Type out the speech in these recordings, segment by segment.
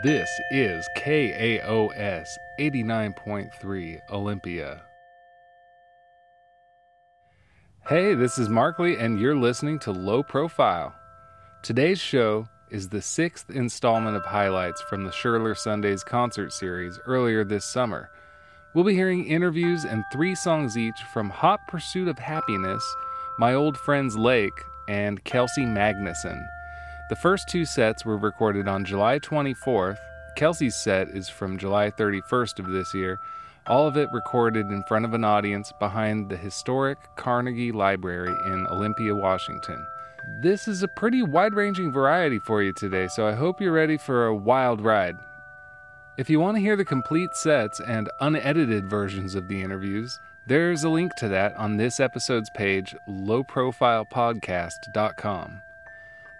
This is KAOS 89.3 Olympia. Hey, this is Markley, and you're listening to Low Profile. Today's show is the sixth installment of highlights from the Scherler Sundays concert series earlier this summer. We'll be hearing interviews and three songs each from Hot Pursuit of Happiness, My Old Friends Lake, and Kelsey Magnuson. The first two sets were recorded on July 24th. Kelsey's set is from July 31st of this year, all of it recorded in front of an audience behind the historic Carnegie Library in Olympia, Washington. This is a pretty wide ranging variety for you today, so I hope you're ready for a wild ride. If you want to hear the complete sets and unedited versions of the interviews, there's a link to that on this episode's page, lowprofilepodcast.com.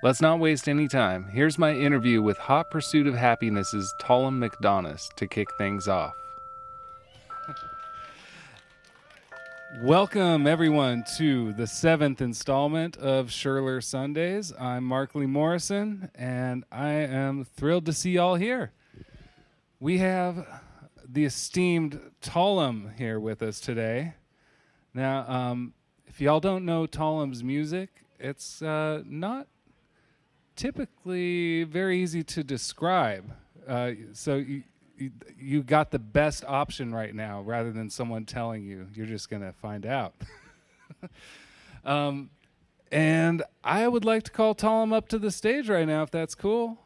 Let's not waste any time. Here's my interview with Hot Pursuit of Happiness's Thollem McDonas to kick things off. Welcome, everyone, to the seventh installment of Scherler Sundays. I'm Markley Morrison, and I am thrilled to see y'all here. We have the esteemed Thollem here with us today. Now, um, if y'all don't know Thollem's music, it's uh, not typically very easy to describe. Uh, so you, you, you got the best option right now rather than someone telling you. You're just going to find out. um, and I would like to call Thollem up to the stage right now if that's cool.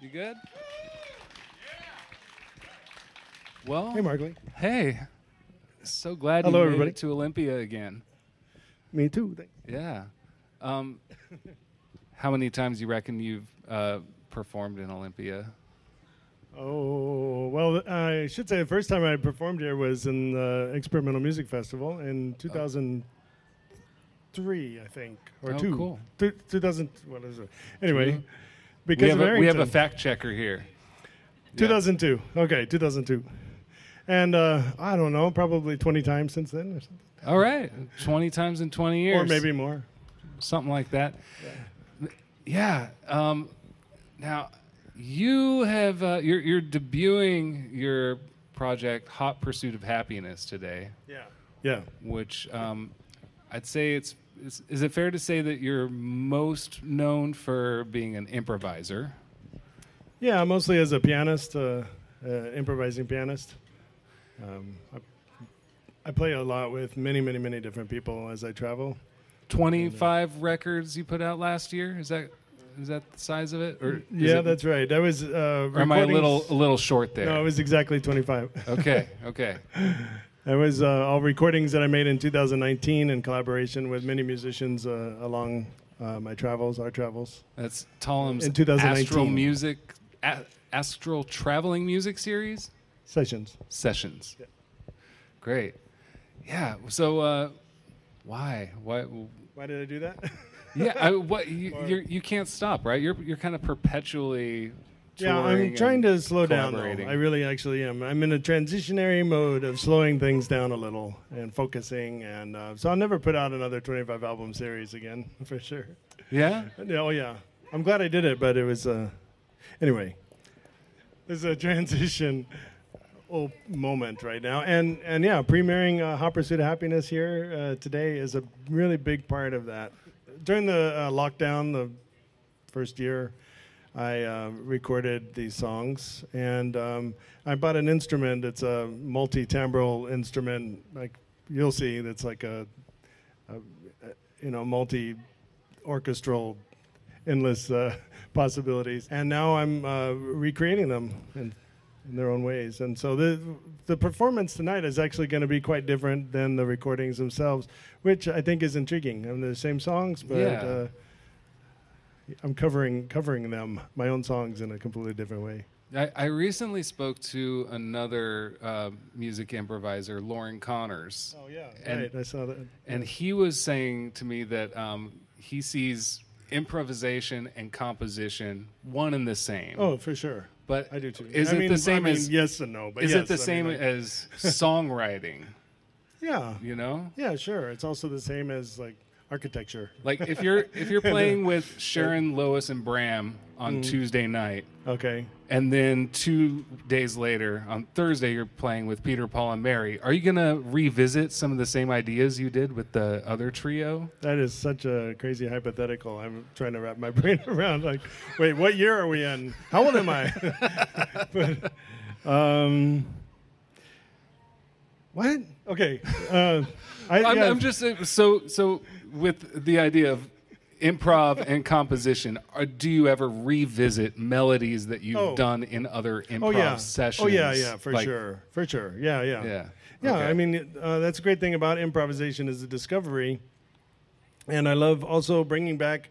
You good? Well, Hey, Markley. hey. So glad Hello, you made everybody. it to Olympia again. Me too. Thanks. Yeah. Um, how many times do you reckon you've uh, performed in Olympia? Oh, well, I should say the first time I performed here was in the Experimental Music Festival in 2003, I think, or Oh, two. cool. Two, 2000, what is it? Anyway, Two. because we have, a, we have a fact checker here. Yeah. 2002. Okay, 2002. And uh, I don't know, probably 20 times since then or something. All right, twenty times in twenty years, Or maybe more. something like that. Yeah. Um, now, you have uh, you're, you're debuting your project "Hot Pursuit of Happiness" today, Yeah. Yeah. which um, I'd say it's. Is, is it fair to say that you're most known for being an improviser? Yeah, mostly as a pianist, uh, uh, improvising pianist. Um, I, I play a lot with many, many, many different people as I travel. 25 records you put out last year. Is that is that the size of it? Or yeah, it- that's right. That was. Uh, Or am I a little a little short there? No, it was exactly 25. okay, okay. That was uh, all recordings that I made in 2019 in collaboration with many musicians uh, along uh, my travels, our travels. That's Thollem's In 2019. Astral Music a- Astral Traveling Music Series Sessions. sessions. Yeah. Great. Yeah. So uh, why why Why did I do that? yeah I, what you you're, you can't stop right? You're you're kind of perpetually yeah, I'm trying to slow down. Though. I really actually am. I'm in a transitionary mode of slowing things down a little and focusing, and uh, so I'll never put out another 25 album series again for sure. Yeah. Yeah, Oh yeah, I'm glad I did it, but it was uh, anyway. There's a transition moment right now, and and yeah, premiering uh, Hot Pursuit of Happiness here uh, today is a really big part of that. During the uh, lockdown, the first year, I uh, recorded these songs, and um, I bought an instrument. It's a multi-timbral instrument, like you'll see. That's like a, a, a you know multi orchestral endless uh, possibilities. And now I'm uh, recreating them in, in their own ways. And so the the performance tonight is actually going to be quite different than the recordings themselves, which I think is intriguing. I mean, they're the same songs, but Yeah. uh, I'm covering covering them my own songs in a completely different way. I, I recently spoke to another uh, music improviser, Loren Connors, Oh yeah, And- right. I saw that. and he was saying to me that um, he sees improvisation and composition one and the same. Oh, for sure. But I do too. Is I it mean, the same I mean, as? yes and no? But is yes, it the I same like- as songwriting? yeah, You know? Yeah, sure. It's also the same as like architecture. Like if you're if you're playing with Sharon, Lois, and Bram on mm. Tuesday night, Okay. And then two days later on Thursday you're playing with Peter, Paul, and Mary, are you gonna revisit some of the same ideas you did with the other trio? That is such a crazy hypothetical. I'm trying to wrap my brain around. Like, wait, what year are we in? How old am I? but, um, what? Okay. Uh, I, I'm, yeah, I'm just so so with the idea of improv and composition. Are, do you ever revisit melodies that you've Oh. done in other improv Oh yeah. sessions? Oh yeah, yeah, for Like- sure, for sure. Yeah, yeah, Yeah. Yeah, Okay. I mean, uh, that's a great thing about improvisation is the discovery, and I love also bringing back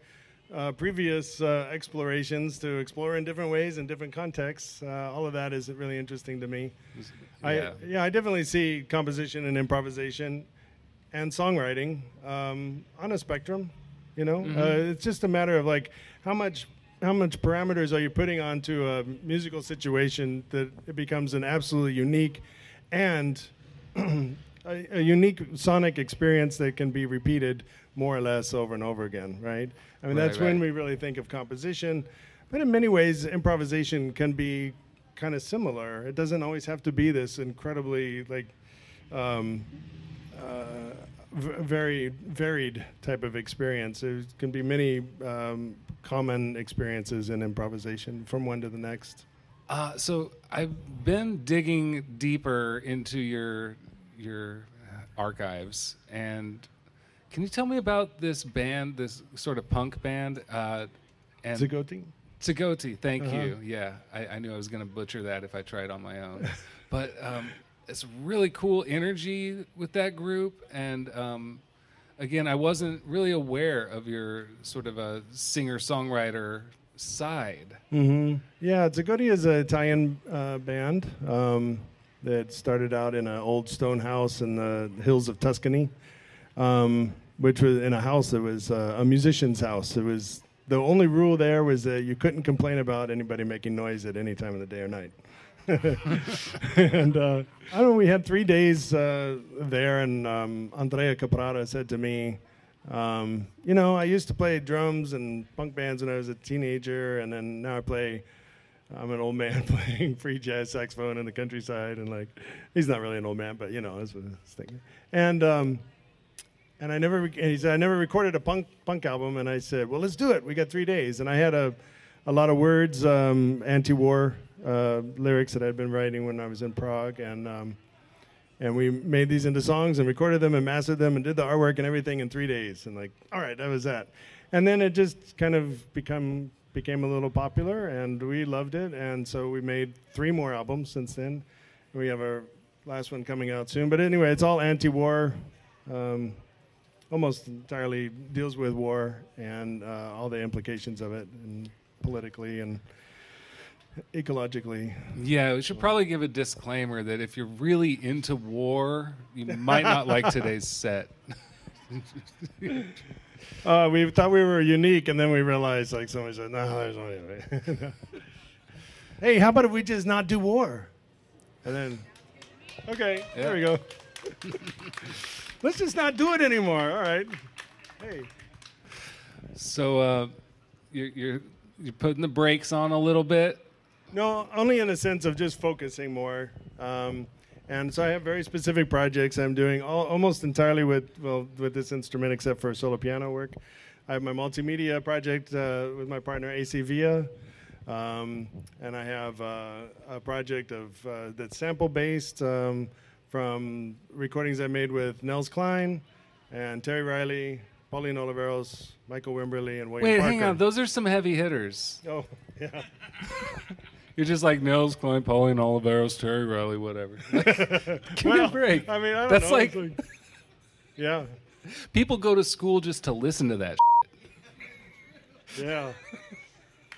uh, previous uh, explorations to explore in different ways in different contexts. Uh, all of that is really interesting to me. Yeah. I yeah, I definitely see composition and improvisation and songwriting um, on a spectrum. You know, Mm-hmm. uh, it's just a matter of like how much how much parameters are you putting onto a musical situation that it becomes an absolutely unique and a, a unique sonic experience that can be repeated more or less over and over again, right? I mean, Right, that's when we really think of composition. But in many ways, improvisation can be kind of similar. It doesn't always have to be this incredibly like um, uh, v- very varied type of experience. There can be many um, common experiences in improvisation from one to the next. Uh, so I've been digging deeper into your your archives, and can you tell me about this band, this sort of punk band? Uh, and Zagoti? Tagoti, thank Uh-huh. you. Yeah, I, I knew I was going to butcher that if I tried on my own, but um, it's really cool energy with that group, and um, again, I wasn't really aware of your sort of a singer songwriter side. Mm-hmm. Yeah, Tsigoti is an Italian uh, band um, that started out in an old stone house in the hills of Tuscany, um, which was in a house that was uh, a musician's house. It was the only rule there was that you couldn't complain about anybody making noise at any time of the day or night. and uh, I don't know, we had three days uh, there, and um, Andrea Caprara said to me, um, You know, I used to play drums and punk bands when I was a teenager, and then now I play. I'm an old man playing free jazz saxophone in the countryside, and like, he's not really an old man, but you know, that's what I was thinking. And um, and I never, and he said, I never recorded a punk punk album, and I said, well, let's do it. We got three days, and I had a, a lot of words, um, anti-war uh, lyrics that I'd been writing when I was in Prague, and um, and we made these into songs and recorded them and mastered them and did the artwork and everything in three days, and like, all right, that was that. And then it just kind of become became a little popular, and we loved it, and so we made three more albums since then. We have our last one coming out soon, but anyway, it's all anti-war. Um, almost entirely deals with war and uh, all the implications of it, and politically and ecologically. Yeah, we should probably give a disclaimer that if you're really into war, you might not like today's set. Uh, we thought we were unique, and then we realized, like somebody said, "No, there's no way." hey, how about if we just not do war? And then, okay, there we go. Let's just not do it anymore. All right. Hey. So uh, you're, you're you're putting the brakes on a little bit. No, only in the sense of just focusing more. Um, and so I have very specific projects I'm doing all, almost entirely with well with this instrument, except for solo piano work. I have my multimedia project uh, with my partner AC Via, um, and I have uh, a project of uh, that's sample based um, from recordings I made with Nels Cline and Terry Riley, Pauline Oliveros, Michael Wimberly, and William Wait, Parker. hang on. Those are some heavy hitters. oh, yeah. You're just like Nels Cline, Pauline Oliveros, Terry Riley, whatever. Give me a break. I mean, I don't That's know. like- It's yeah. People go to school just to listen to that. Yeah.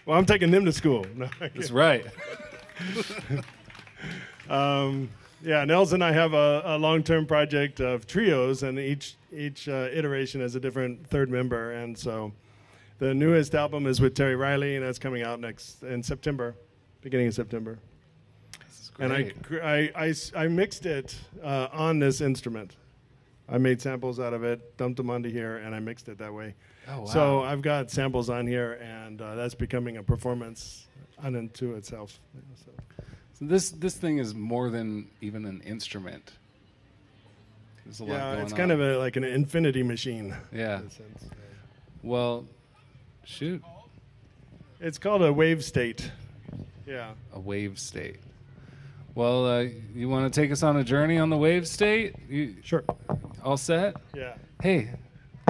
Well, I'm taking them to school. No, That's right. um, yeah, Nels and I have a, a long-term project of trios, and each each uh, iteration has a different third member. And so, the newest album is with Terry Riley, and that's coming out next in September, beginning of September. And I, I, I I mixed it uh, on this instrument. I made samples out of it, dumped them onto here, and I mixed it that way. Oh, wow. So I've got samples on here, and uh, that's becoming a performance unto itself. So, So this this thing is more than even an instrument. There's a lot yeah, going it's on. kind of a, like an infinity machine. yeah. in a sense. Well, shoot, It's called a Wavestate. Yeah. a Wavestate. Well, uh, you want to take us on a journey on the Wavestate? You Sure. all set? Yeah. Hey,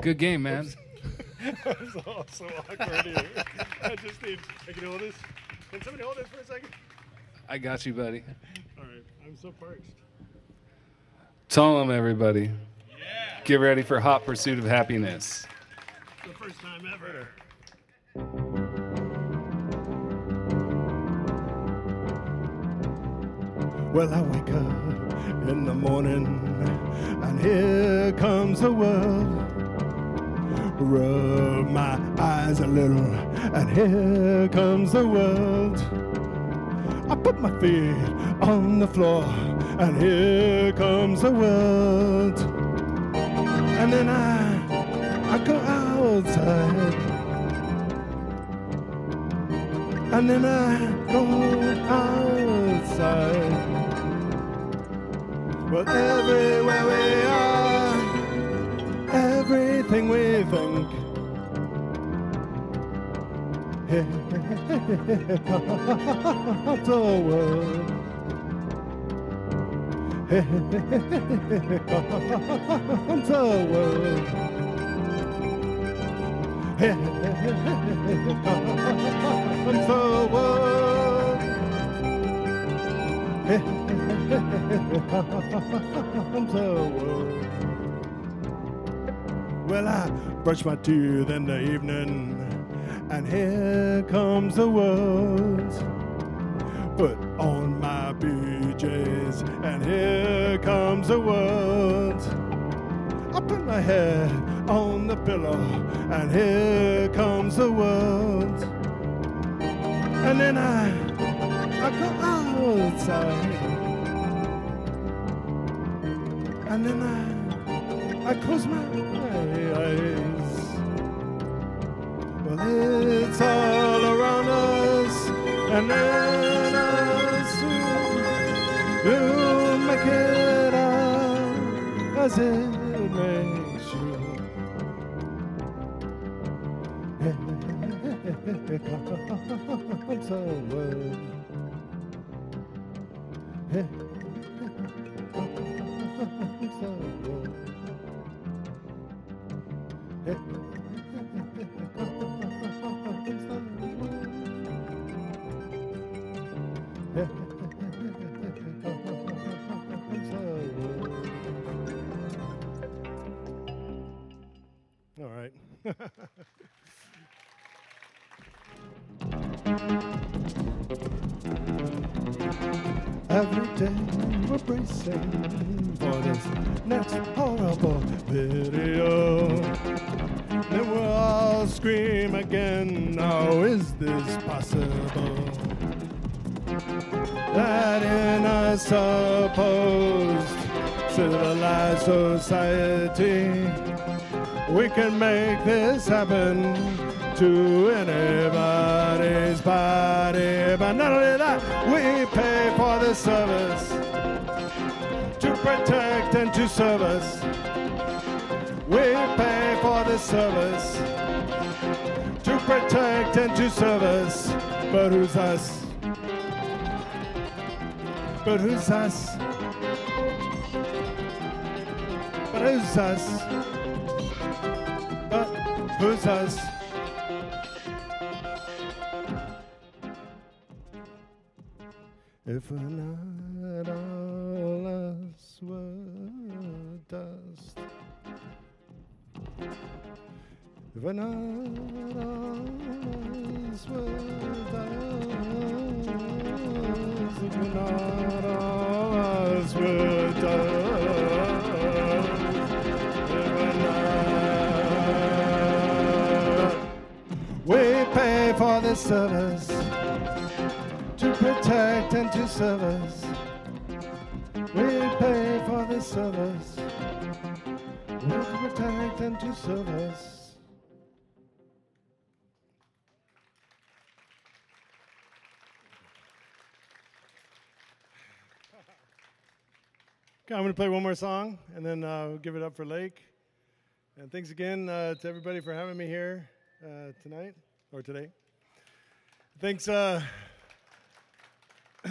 good game, man. I'm so, so awkward here. I just need. I can hold this. Can somebody hold this for a second? I got you, buddy. All right. I'm so parched. Tell them, everybody. Yeah. Get ready for hot pursuit of happiness. The first time ever. Well, I wake up in the morning, and here comes the world. Rub my eyes a little, and here comes the world. I put my feet on the floor, and here comes the world. And then I, I go outside. And then I go outside. Well, everywhere we are, everything we think. Here comes the world. Here comes the world. Here comes the world. The world. Well, I brush my teeth in the evening, and here comes the world. Put on my BJs, and here comes the world. I put my head on the pillow, and here comes the world. And then I, I go outside, and then I, I close my eyes. Well, it's all around us, and then us too. You make it out as it makes you. Here comes the world. Society, we can make this happen to anybody's body. But not only that, we pay for the service to protect and to serve us. We pay for the service to protect and to serve us. But who's us? But who's us? But who's us? Who's us? If not all us were dust. If not all us were service to protect and to serve us. We pay for the service and to serve us. Okay, I'm going to play one more song and then uh, we'll give it up for Lake. And thanks again uh, to everybody for having me here uh, tonight or today. Thanks. Uh,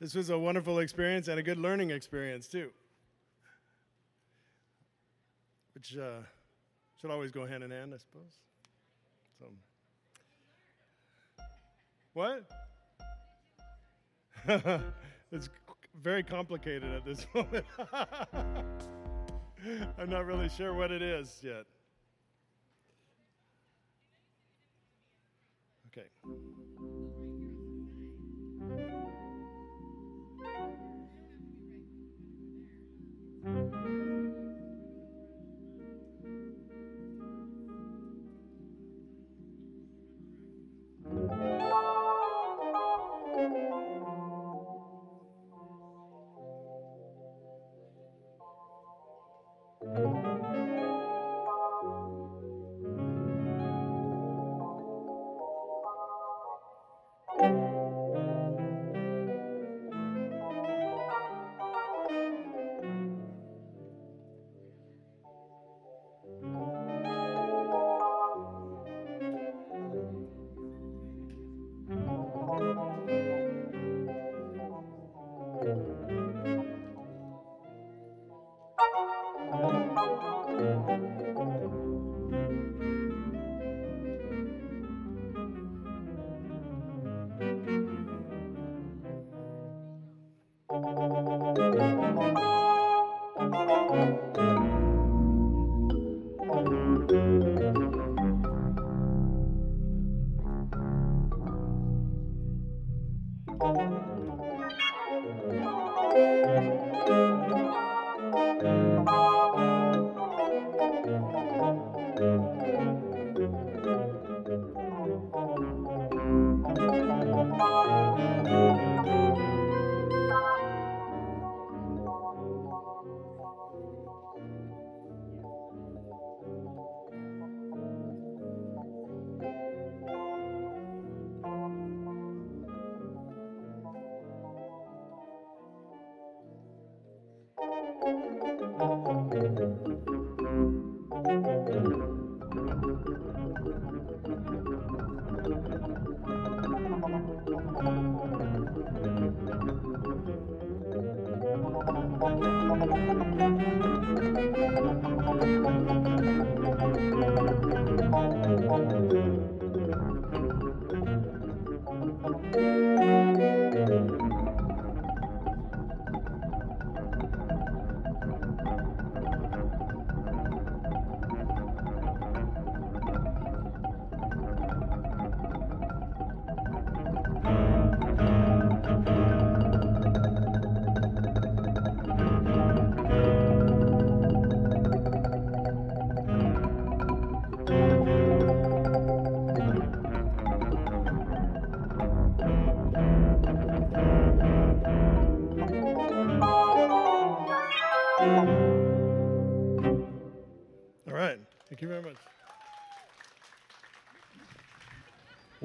this was a wonderful experience and a good learning experience, too. Which uh, should always go hand in hand, I suppose. So, what? it's very complicated at this moment. I'm not really sure what it is yet. Okay. All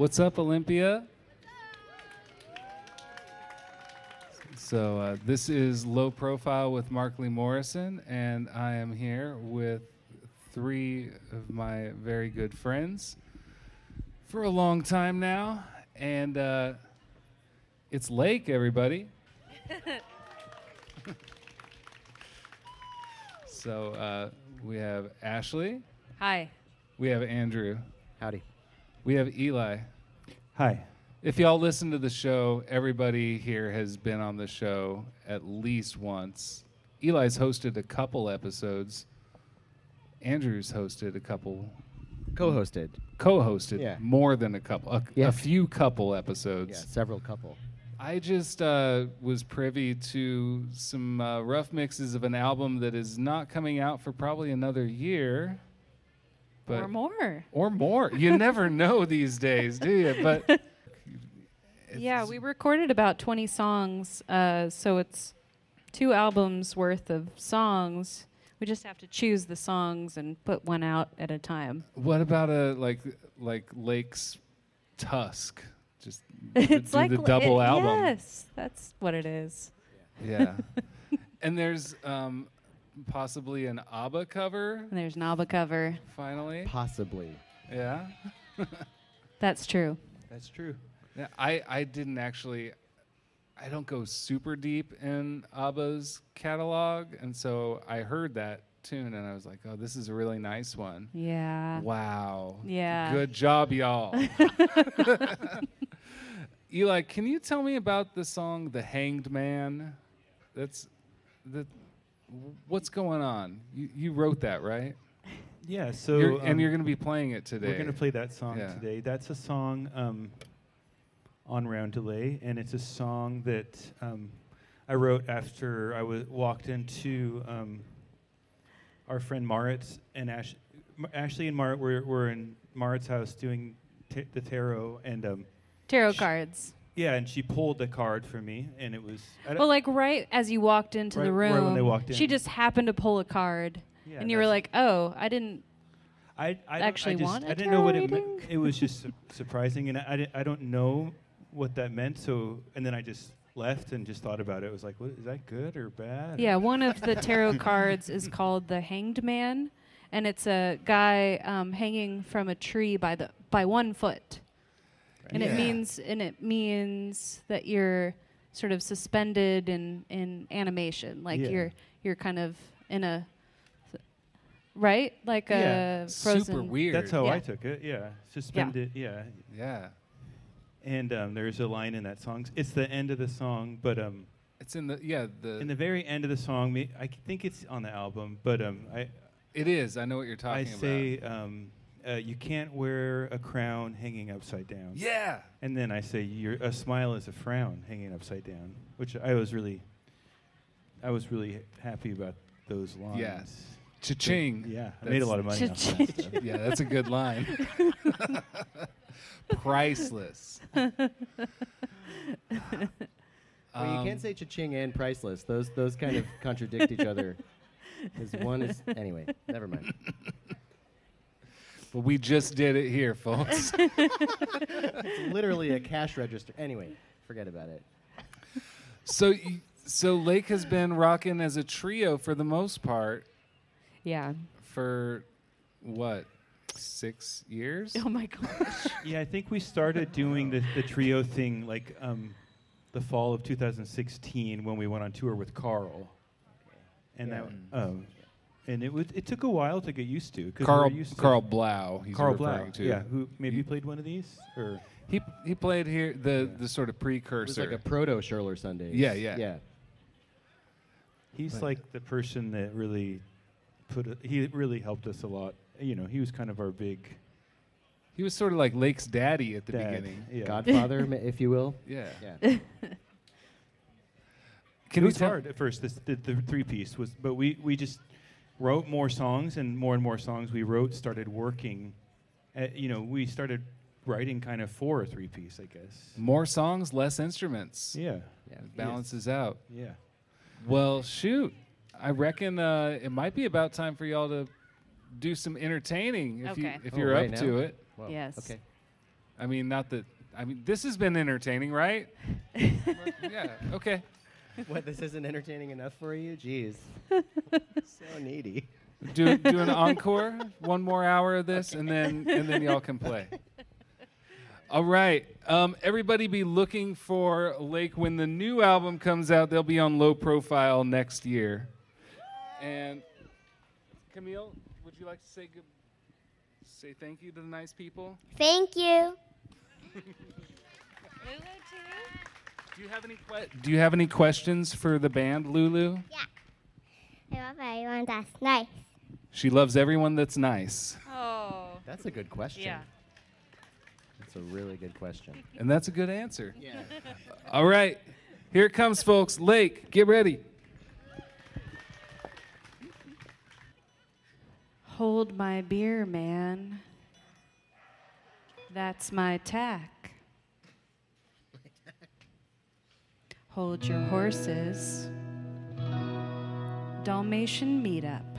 What's up, Olympia? So, uh, this is Low Profile with Markley Morrison, and I am here with three of my very good friends for a long time now. And uh, it's Lake, everybody. so, uh, we have Ashley, Hi. we have Andrew, Howdy. we have Eli. Hi. If y'all listen to the show, everybody here has been on the show at least once. Eli's hosted a couple episodes. Andrew's hosted a couple, Co-hosted. co-hosted Yeah. more than a couple, a, Yeah. a few couple episodes. Yeah, episodes. several couple. I just uh, was privy to some uh, rough mixes of an album that is not coming out for probably another year. But or more. Or more. You never know these days, do you? But Yeah, we recorded about 20 songs, uh, so it's two albums worth of songs. We just have to choose the songs and put one out at a time. What about a like like Lake's Tusk? Just it's do like the double it- album. Yes, that's what it is. Yeah. and there's um, possibly an ABBA cover there's an ABBA cover. finally. Possibly. Yeah. That's true. That's true. Yeah, I, I didn't actually I don't go super deep in ABBA's catalog and so I heard that tune and I was like, "Oh, this is a really nice one." Yeah. Wow. Yeah. Good job, y'all. Eli, can you tell me about the song "The Hanged Man"? That's the. What's going on? You you wrote that, right? Yeah, so You're- and um, you're going to be playing it today. we're going to play that song Yeah. today. That's a song um, on Round Delay, and it's a song that um, I wrote after I was walked into um, our friend Maritz and Ash- Ashley and Marit were, were in Marit's house doing t- the tarot, and um, Tarot Sh- cards. Yeah, and she pulled the card for me, and it was I don't- Well, like right as you walked into the room, right when they walked she just happened to pull a card, yeah, and you were like, "Oh, I didn't." I, I actually I just, want a I didn't know what it meant. It was just su- surprising, and I, I, di- I don't know what that meant. So, and then I just left and just thought about it. It was like, what, is that good or bad? Yeah, one of the tarot cards is called the Hanged Man, and it's a guy um, hanging from a tree by the by one foot, and Yeah. it means and it means that you're sort of suspended in in animation, like Yeah. you're you're kind of in a right, like Yeah. a frozen. Super weird. That's how Yeah. I took it. Yeah, suspended. Yeah, Yeah. and um, there's a line in that song. It's the end of the song, but um, It's in the yeah the, in the very end of the song, I think it's on the album, but um, I it is. I know what you're talking I talking say um, uh, you can't wear a crown hanging upside down. Yeah. And then I say, Your, a smile is a frown hanging upside down, which I was really, I was really happy about those lines. Yeah. Cha-ching. Yeah, I made a lot of money off of that stuff. Yeah, that's a good line. Priceless. Well, you Um, can't say cha-ching and priceless. Those those kind of contradict each other. Because one is anyway. Never mind. But we just did it here, folks. It's literally a cash register. Anyway, forget about it. so, y- so Lake has been rocking as a trio for the most part Yeah. for what six years? Oh my gosh. Yeah, I think we started doing the, the trio thing like um, the fall of 2016 when we went on tour with Karl. And Yeah. that, um, and it was it took a while to get used to. 'cause we Karl used to- Karl Blau. He's Karl referring Blau. to. Yeah, who maybe You- played one of these or He he played here the Yeah. the sort of precursor. It was precursor. like a proto Scherler Sundays. Yeah, yeah. Yeah. He's But- like the person that really put. A, he really helped us a lot. You know, he was kind of our big he was sort of like Lake's daddy at the dad. beginning. Yeah. Godfather, if you will. Yeah. Yeah. Can it you was hard at first. This, the, the three piece was, but we we just wrote more songs and more and more songs we wrote started working. At, you know, we started writing kind of for a three piece, I guess. More songs, less instruments. Yeah. Yeah. It balances out. Yeah. Well, shoot. I reckon uh, it might be about time for y'all to do some entertaining if you, if oh, you're right up now? to it. Well, Yes. Okay. I mean, not that. I mean, this has been entertaining, right? yeah. Okay. What? This isn't entertaining enough for you? Jeez. so needy. Do do an encore, one more hour of this, and then and then y'all can play. All right. Um, everybody be looking for Lake when the new album comes out. They'll be on low profile next year. And Camille, would you like to say good, say thank you to the nice people? Thank you. Do you have any que- Do you have any questions for the band, Lulu? Yeah. I love everyone that's nice. She loves everyone that's nice, Oh. That's a good question. Yeah. That's a really good question. and that's a good answer. Yeah. All right, here it comes, folks. Lake, get ready. Hold my beer, man. That's my tack. Hold your horses. Dalmatian meetup.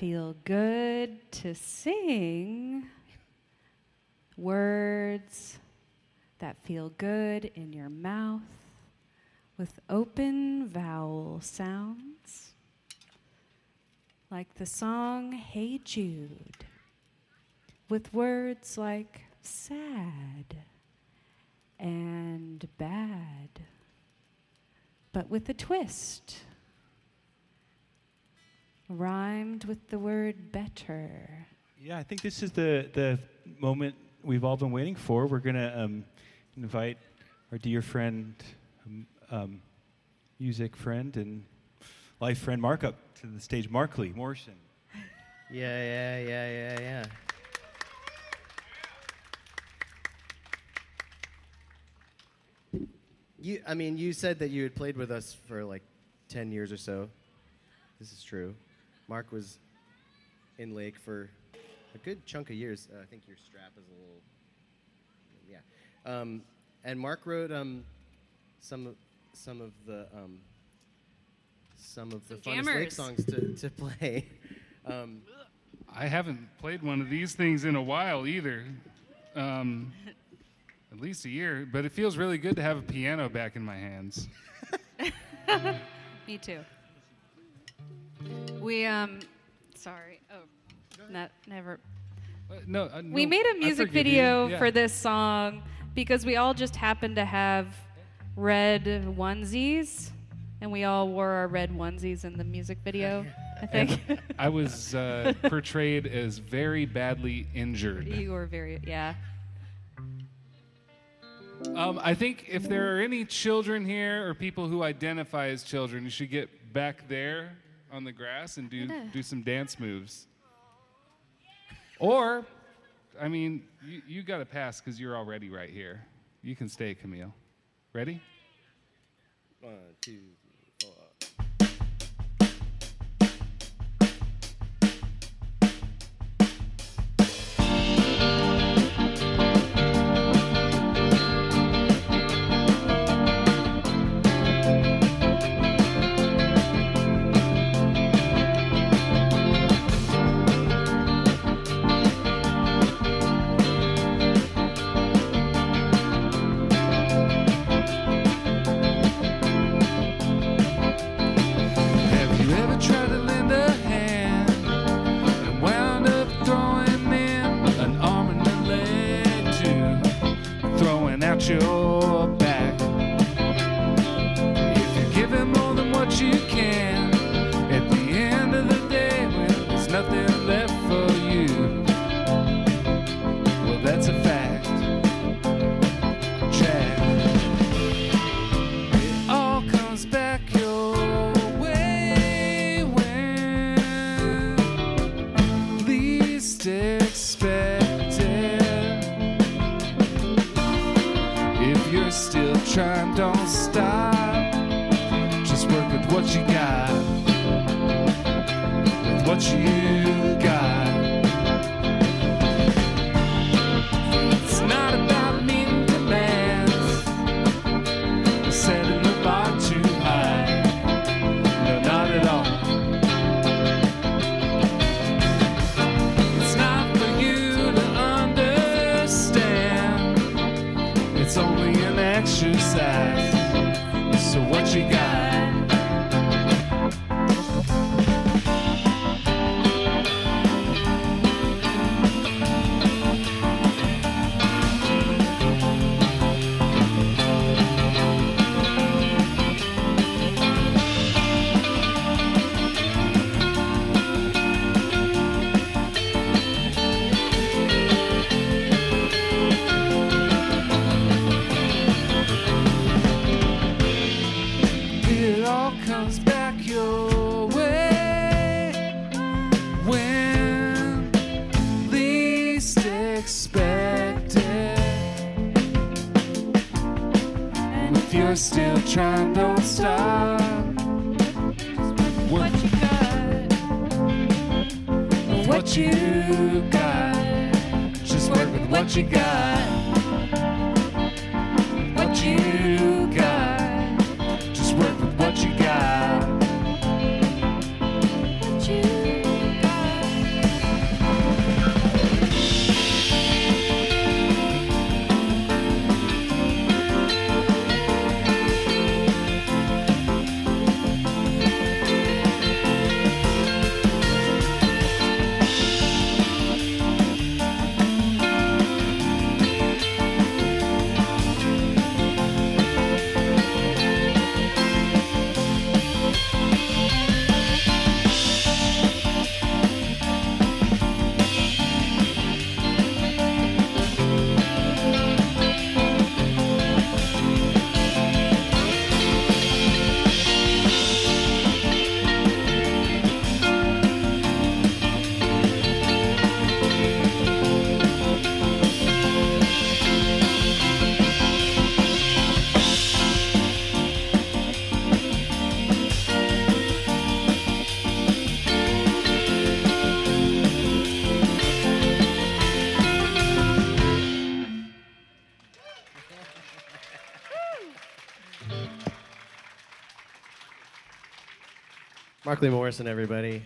Feel good to sing. Words that feel good in your mouth with open vowel sounds. Like the song Hey Jude, with words like sad and bad, but with a twist rhymed with the word better. Yeah, I think this is the the moment we've all been waiting for. We're gonna um, invite our dear friend, um, um, music friend, and life friend Mark up to the stage. Mark Lee Morrison. Yeah, yeah, yeah, yeah, yeah. You, I mean, you said that you had played with us for like 10 years or so. This is true. Mark was in Lake for a good chunk of years. Uh, I think your strap is a little, yeah. Um, and Mark wrote um, some some of the um, some of the Some funnest Lake songs to, to play. Um, I haven't played one of these things in a while either. Um, at least a year, but it feels really good to have a piano back in my hands. Me too. We um, sorry. Oh, not never. Uh, no, uh, We made a music video Yeah. for this song because we all just happened to have red onesies, and we all wore our red onesies in the music video. I think I was uh, portrayed as very badly injured. you were very yeah. Um, I think if there are any children here or people who identify as children, you should get back there on the grass and do Yeah. do some dance moves. Or, I mean, you, you got to pass because you're already right here. You can stay, Camille. Ready? one, two, three, trying, Markly Morrison, everybody.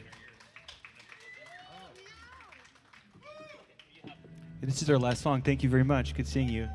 This is our last song. Thank you very much. Good seeing you.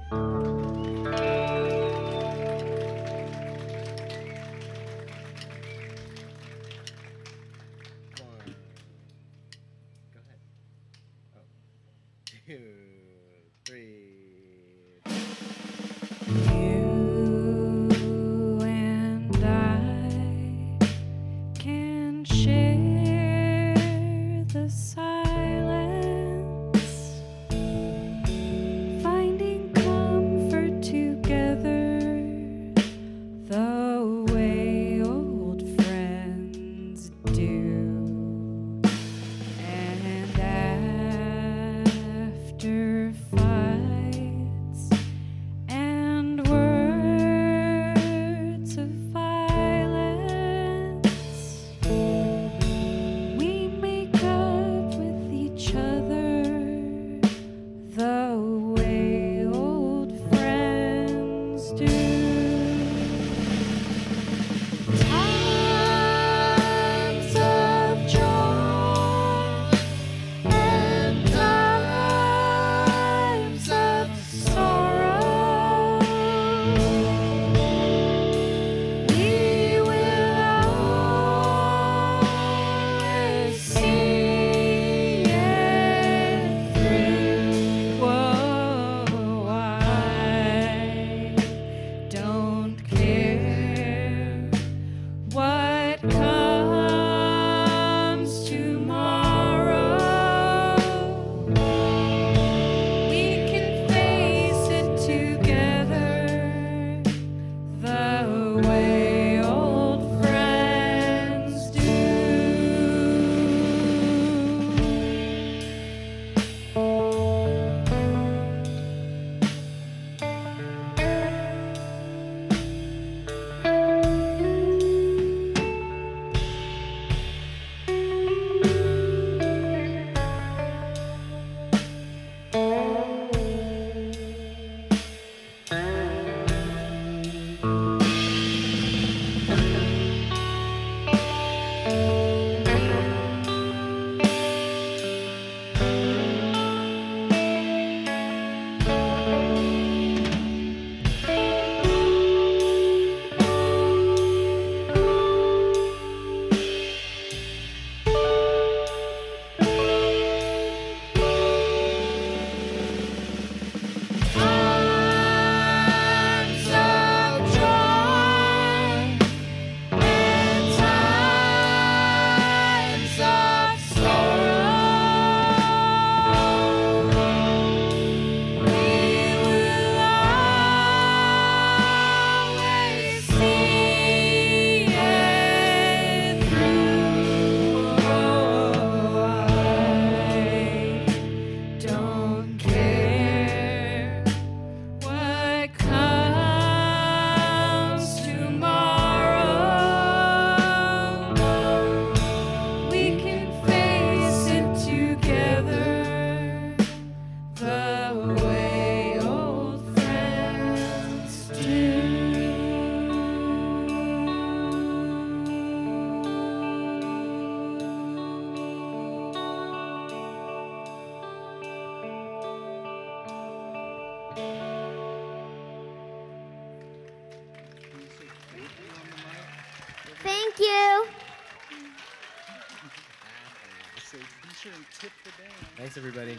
everybody.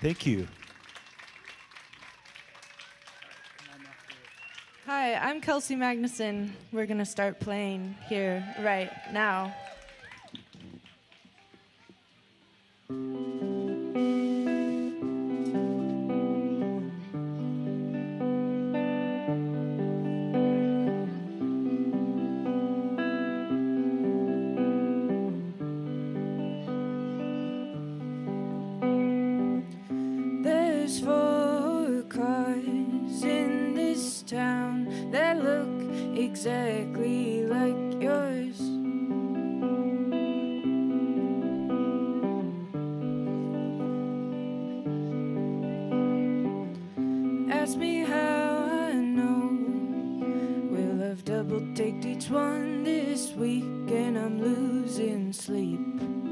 Thank you. Hi, I'm Kelsey Magnuson. We're going to start playing here right now. double taked each one this week, and I'm losing sleep.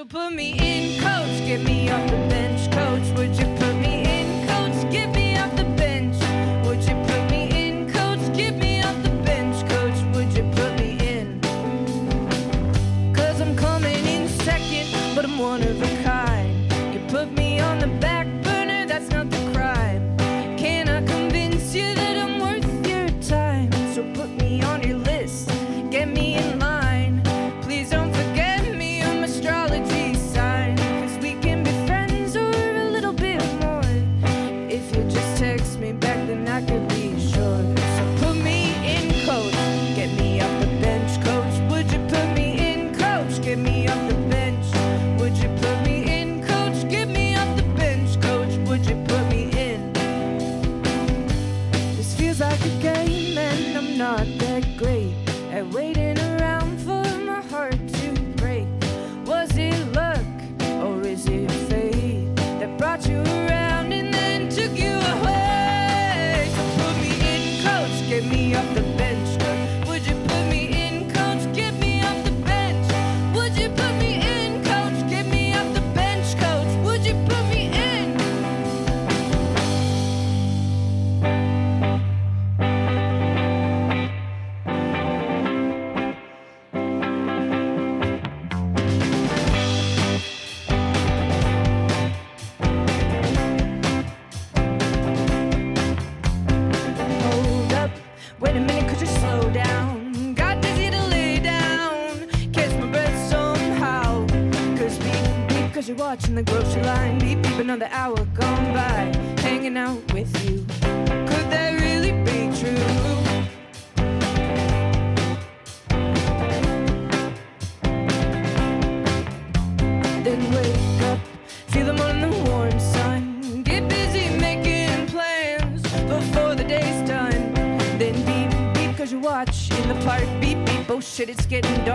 So put me in coach, get me off the bench.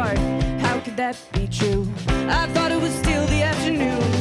heart. How could that be true? I thought it was still the afternoon.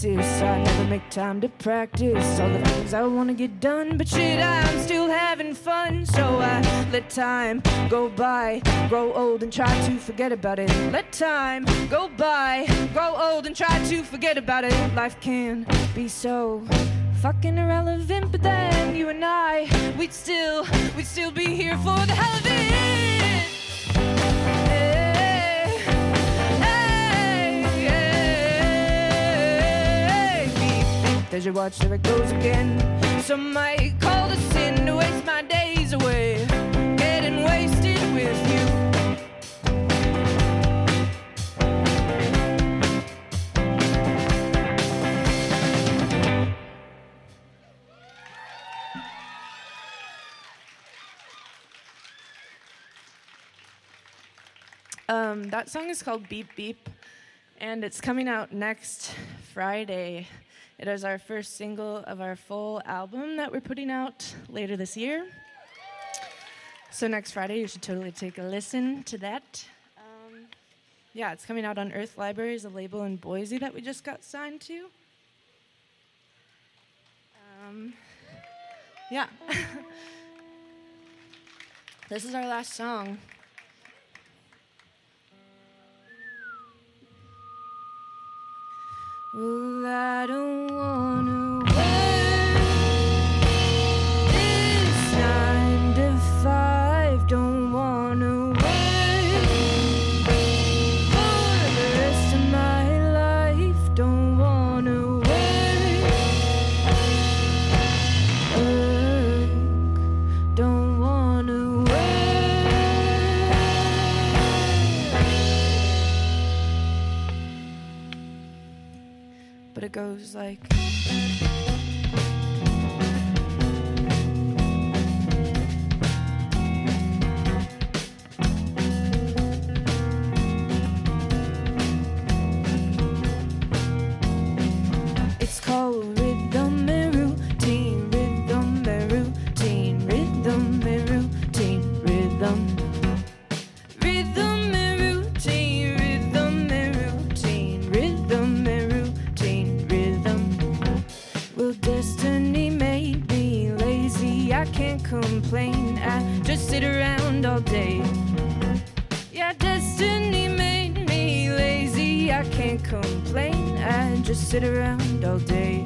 So I never make time to practice all the things I wanna get done. But shit, I'm still having fun. So I let time go by, grow old and try to forget about it. Let time go by, grow old and try to forget about it. Life can be so fucking irrelevant, but then you and I, we'd still, we'd still be here for the hell of it. As you watch there it goes again. Some might call the sin to waste my days away. Getting wasted with you. Um, that song is called Beep Beep, and it's coming out next Friday. It is our first single of our full album that we're putting out later this year. So next Friday, you should totally take a listen to that. Um, yeah, it's coming out on Earth Libraries, a label in Boise that we just got signed to. Um, yeah. this is our last song. Well, I don't wanna goes like complain. I just sit around all day. Yeah, destiny made me lazy. I can't complain. I just sit around all day.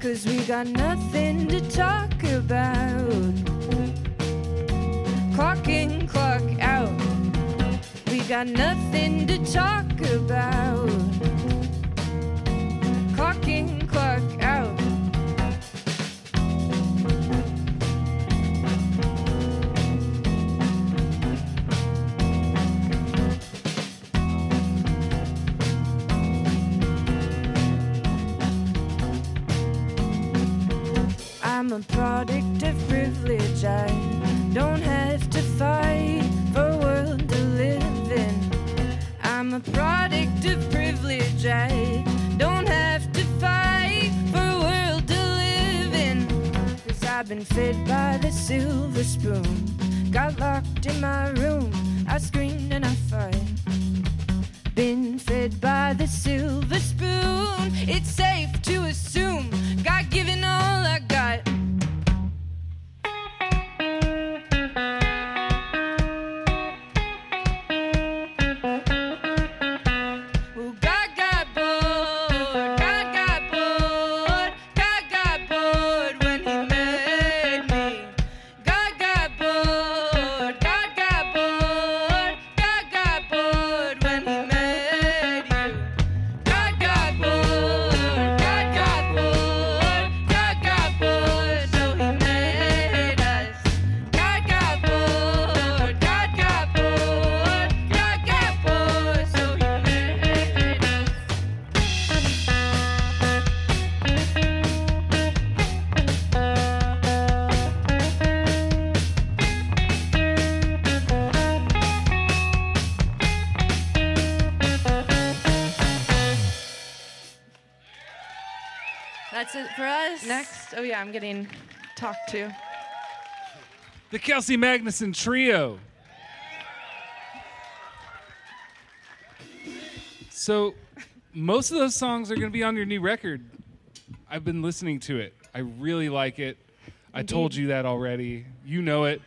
Cause we got nothing to talk about. Clock in, clock out. We got nothing to talk about. Product of privilege. I don't have to fight for a world to live in. I'm a product of privilege. I don't have to fight for a world to live in. Cause I've been fed by the silver spoon. Got locked in my room. I screamed and I fight. Been fed by the silver spoon. It's That's it for us. Next, oh yeah, I'm getting talked to. The Kelsey Magnuson Trio. So, most of those songs are going to be on your new record. I've been listening to it. I really like it. I told you that already. You know it,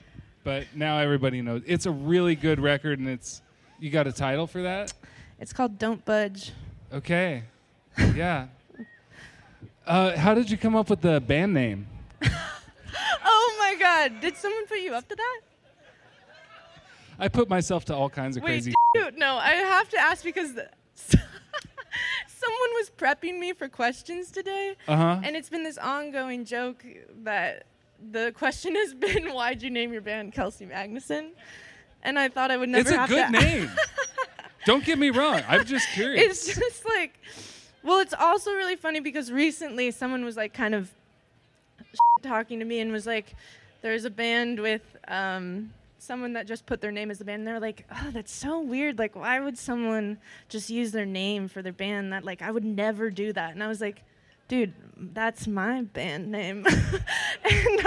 but now everybody knows. It's a really good record, and it's. You got a title for that? It's called Don't Budge. Okay. Yeah. Uh, how did you come up with the band name? Oh my God! Did someone put you up to that? I put myself to all kinds of Wait, crazy. No, I have to ask because the- someone was prepping me for questions today, Uh huh. and it's been this ongoing joke that the question has been, "Why'd you name your band Kelsey Magnuson?" And I thought I would never It's a have good name. Don't get me wrong. I'm just curious. it's just like, well, it's also really funny because recently someone was like kind of talking to me and was like, there's a band with um, someone that just put their name as the band. And they're like, oh, that's so weird. Like, why would someone just use their name for their band? That like, I would never do that. And I was like. Dude, that's my band name, and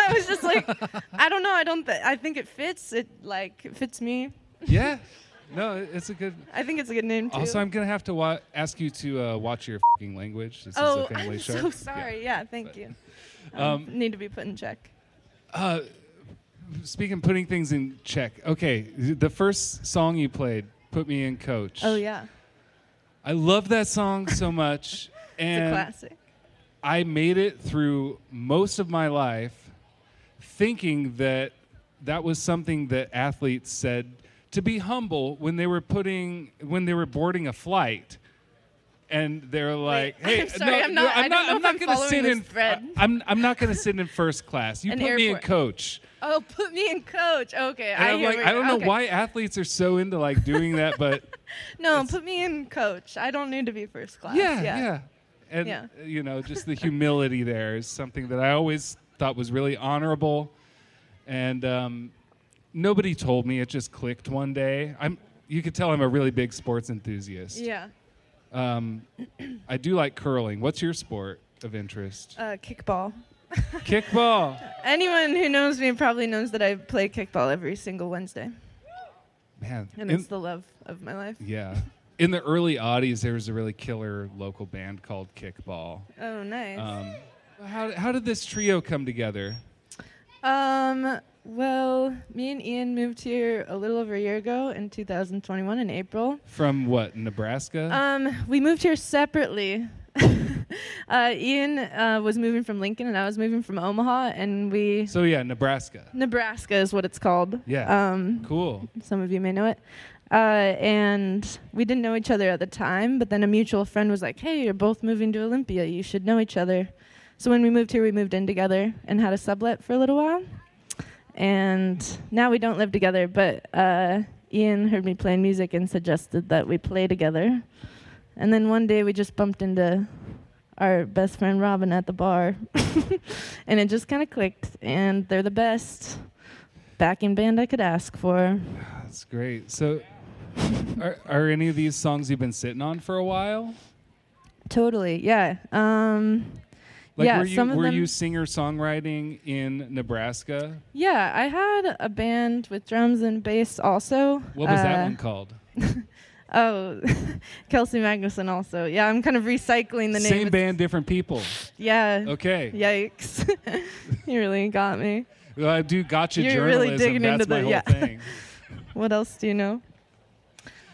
I was just like, I don't know. I don't. Th- I think it fits. It like fits me. yeah. No, it's a good. I think it's a good name too. Also, I'm gonna have to wa- ask you to uh, watch your fing language. This oh, is a family I'm show. so sorry. Yeah, thank you. Um, Um, need to be put in check. Uh, speaking of putting things in check. Okay, the first song you played, "Put Me in Coach." Oh yeah, I love that song so much, it's a classic. I made it through most of my life thinking that that was something that athletes said to be humble when they were putting when they were boarding a flight. And they're like, "Hey, I'm sorry, no, I'm not- I'm not, I'm not gonna sit in. thread. I'm, I'm not gonna sit in first class. You An put me in coach. Oh, put me in coach. Okay, And I hear like, I don't know okay. why athletes are so into like doing that, but No, put me in coach. I don't need to be first class. yeah, yeah, And Yeah. you know, just the humility there is something that I always thought was really honorable, and um, nobody told me. It just clicked one day. I'm. You could tell I'm a really big sports enthusiast. Yeah. Um, I do like curling. What's your sport of interest? Uh, kickball. Kickball. Anyone who knows me probably knows that I play kickball every single Wednesday, Man, and in- it's the love of my life. yeah. In the early oddies, there was a really killer local band called Kickball. Oh, nice. Um, how, how did this trio come together? Um, well, me and Ian moved here a little over a year ago in 2021 in April. From what, Nebraska? Um, we moved here separately. uh, Ian uh, was moving from Lincoln and I was moving from Omaha, and we so, yeah, Nebraska. Nebraska is what it's called. Yeah. Um, Cool. some of you may know it. Uh, and we didn't know each other at the time, but then a mutual friend was like, "Hey, you're both moving to Olympia. You should know each other." So when we moved here, we moved in together and had a sublet for a little while. And now we don't live together, but uh, Ian heard me playing music and suggested that we play together. And then one day we just bumped into our best friend Robin at the bar, and it just kind of clicked. And they're the best backing band I could ask for. That's great. So, are, are any of these songs you've been sitting on for a while? Totally, yeah. Um, Like, yeah, were you some of were them. you singer songwriting in Nebraska? yeah, I had a band with drums and bass also. What was that Uh, one called? Oh, Kelsey Magnuson also. Yeah, I'm kind of recycling the name. Same band, different people. Yeah. Okay. Yikes! you really got me. Well, I do gotcha You're journalism. really digging That's into the whole yeah. thing. what else do you know?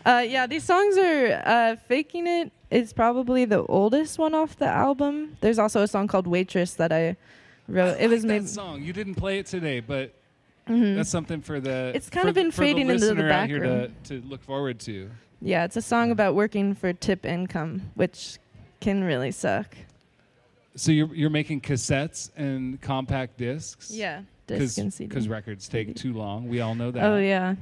Uh, yeah, these songs are uh, "Faking It" is probably the oldest one off the album. There's also a song called "Waitress" that I wrote. I it was like made. that song. You didn't play it today, but Mhm. that's something for the. It's kind of been for the fading into the here to, background. to look forward to. Yeah, it's a song about working for tip income, which can really suck. So you're you're making cassettes and compact discs. Yeah, disc and CD. Because records take too long. We all know that. Oh yeah,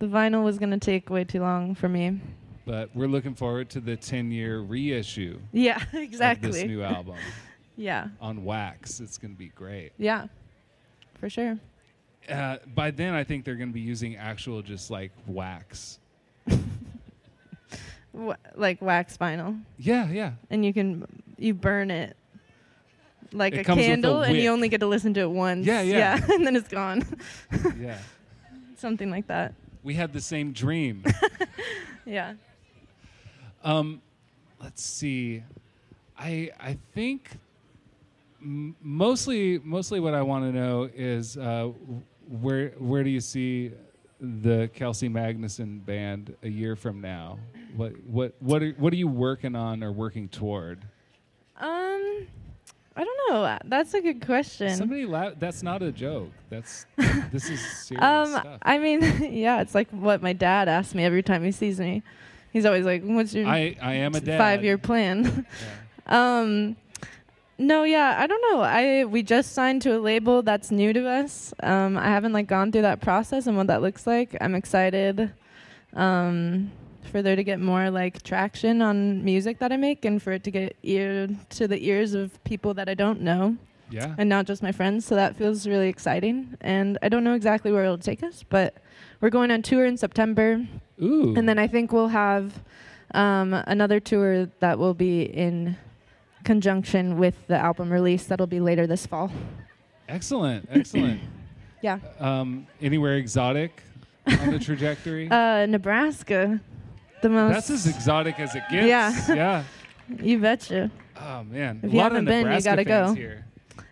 the vinyl was gonna take way too long for me. But we're looking forward to the 10 year reissue. Yeah, Of this exactly. new album Yeah, on wax. It's going to be great. yeah, for sure. Uh, by then, I think they're going to be using actual just like wax. Like wax vinyl, Yeah, yeah. and you can you burn it like It a comes with a candle, and you only get to listen to it once. Yeah, yeah. and then it's gone. Yeah. Something like that. We had the same dream. Yeah. Um, let's see. I I think m- mostly mostly what I want to know is uh, where where do you see the Kelsey Magnuson band a year from now? What what what are, what are you working on or working toward? Um, I don't know. That's a good question. Somebody la- that's not a joke. That's this is serious Um, stuff. I mean, yeah, it's like what my dad asks me every time he sees me. He's always like, "What's your I I am a dad. five-year plan?" um, no, yeah, I don't know. I we just signed to a label that's new to us. Um, I haven't like gone through that process and what that looks like. I'm excited um, for there to get more like traction on music that I make and for it to get ear to the ears of people that I don't know Yeah. and not just my friends. So that feels really exciting. And I don't know exactly where it'll take us, but we're going on tour in September. Ooh. And then I think we'll have um, another tour that will be in conjunction with the album release that'll be later this fall. excellent. Excellent. Yeah. um, anywhere exotic on the trajectory? Uh, Nebraska, the most. That's as exotic as it gets. Yeah. yeah. you betcha. Oh man. If a you lot haven't of been, you Nebraska gotta go. here.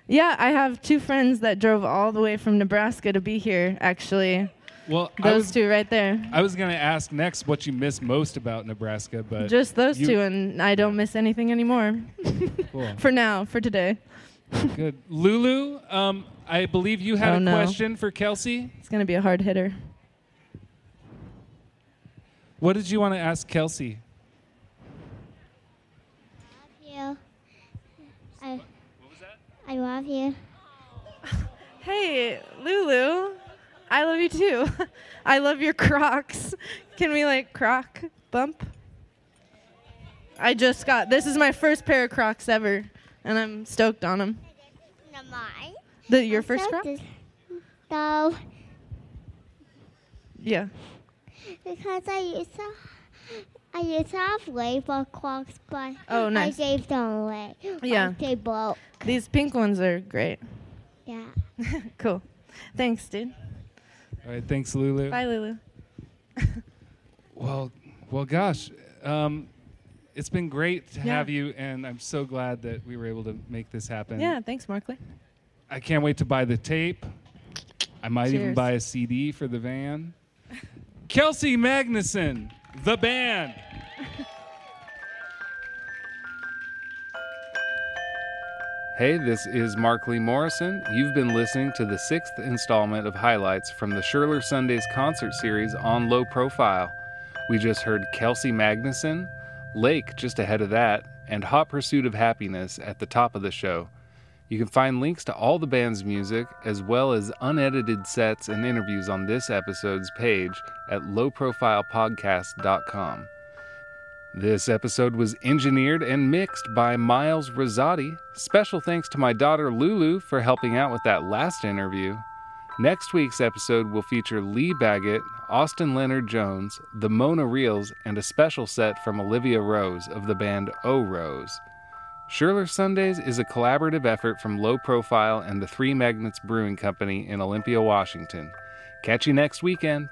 Yeah, I have two friends that drove all the way from Nebraska to be here. Actually, Well, those was, two right there. I was gonna ask next what you miss most about Nebraska, but Just those you- two, and I don't miss anything anymore. cool. For now, for today. good. Lulu, um, I believe you had Oh, a no. question for Kelsey. It's gonna be a hard hitter. What did you want to ask Kelsey? I love you. I, what was that? I love you. Hey, Lulu, I love you too. I love your Crocs. Can we like croc bump? I just got this is my first pair of Crocs ever, and I'm stoked on them. Mine. The your first Croc? No, Yeah. because I used to, I used to have label clocks, but Oh, nice. I gave them away. Yeah. They broke. These pink ones are great. Yeah. Cool. Thanks, dude. All right, thanks, Lulu. Bye, Lulu. Well, well, gosh, um, it's been great to Yeah. have you, and I'm so glad that we were able to make this happen. Yeah, thanks, Markly. I can't wait to buy the tape. I might even buy a CD for the van. Kelsey Magnuson, the band. Hey, this is Markly Morrison. You've been listening to the sixth installment of highlights from the Scherler Sundays concert series on Low Profile. We just heard Kelsey Magnuson, Lake just ahead of that, and Hot Pursuit of Happiness at the top of the show. You can find links to all the band's music, as well as unedited sets and interviews on this episode's page at lowprofilepodcast.com. This episode was engineered and mixed by Miles Rosati. Special thanks to my daughter Lulu for helping out with that last interview. Next week's episode will feature Lee Baggett, Austin Leonard Jones, the Mona Reels, and a special set from Olivia Rose of the band O Rose. Scherler Sundays is a collaborative effort from Low Profile and the Three Magnets Brewing Company in Olympia, Washington. Catch you next weekend.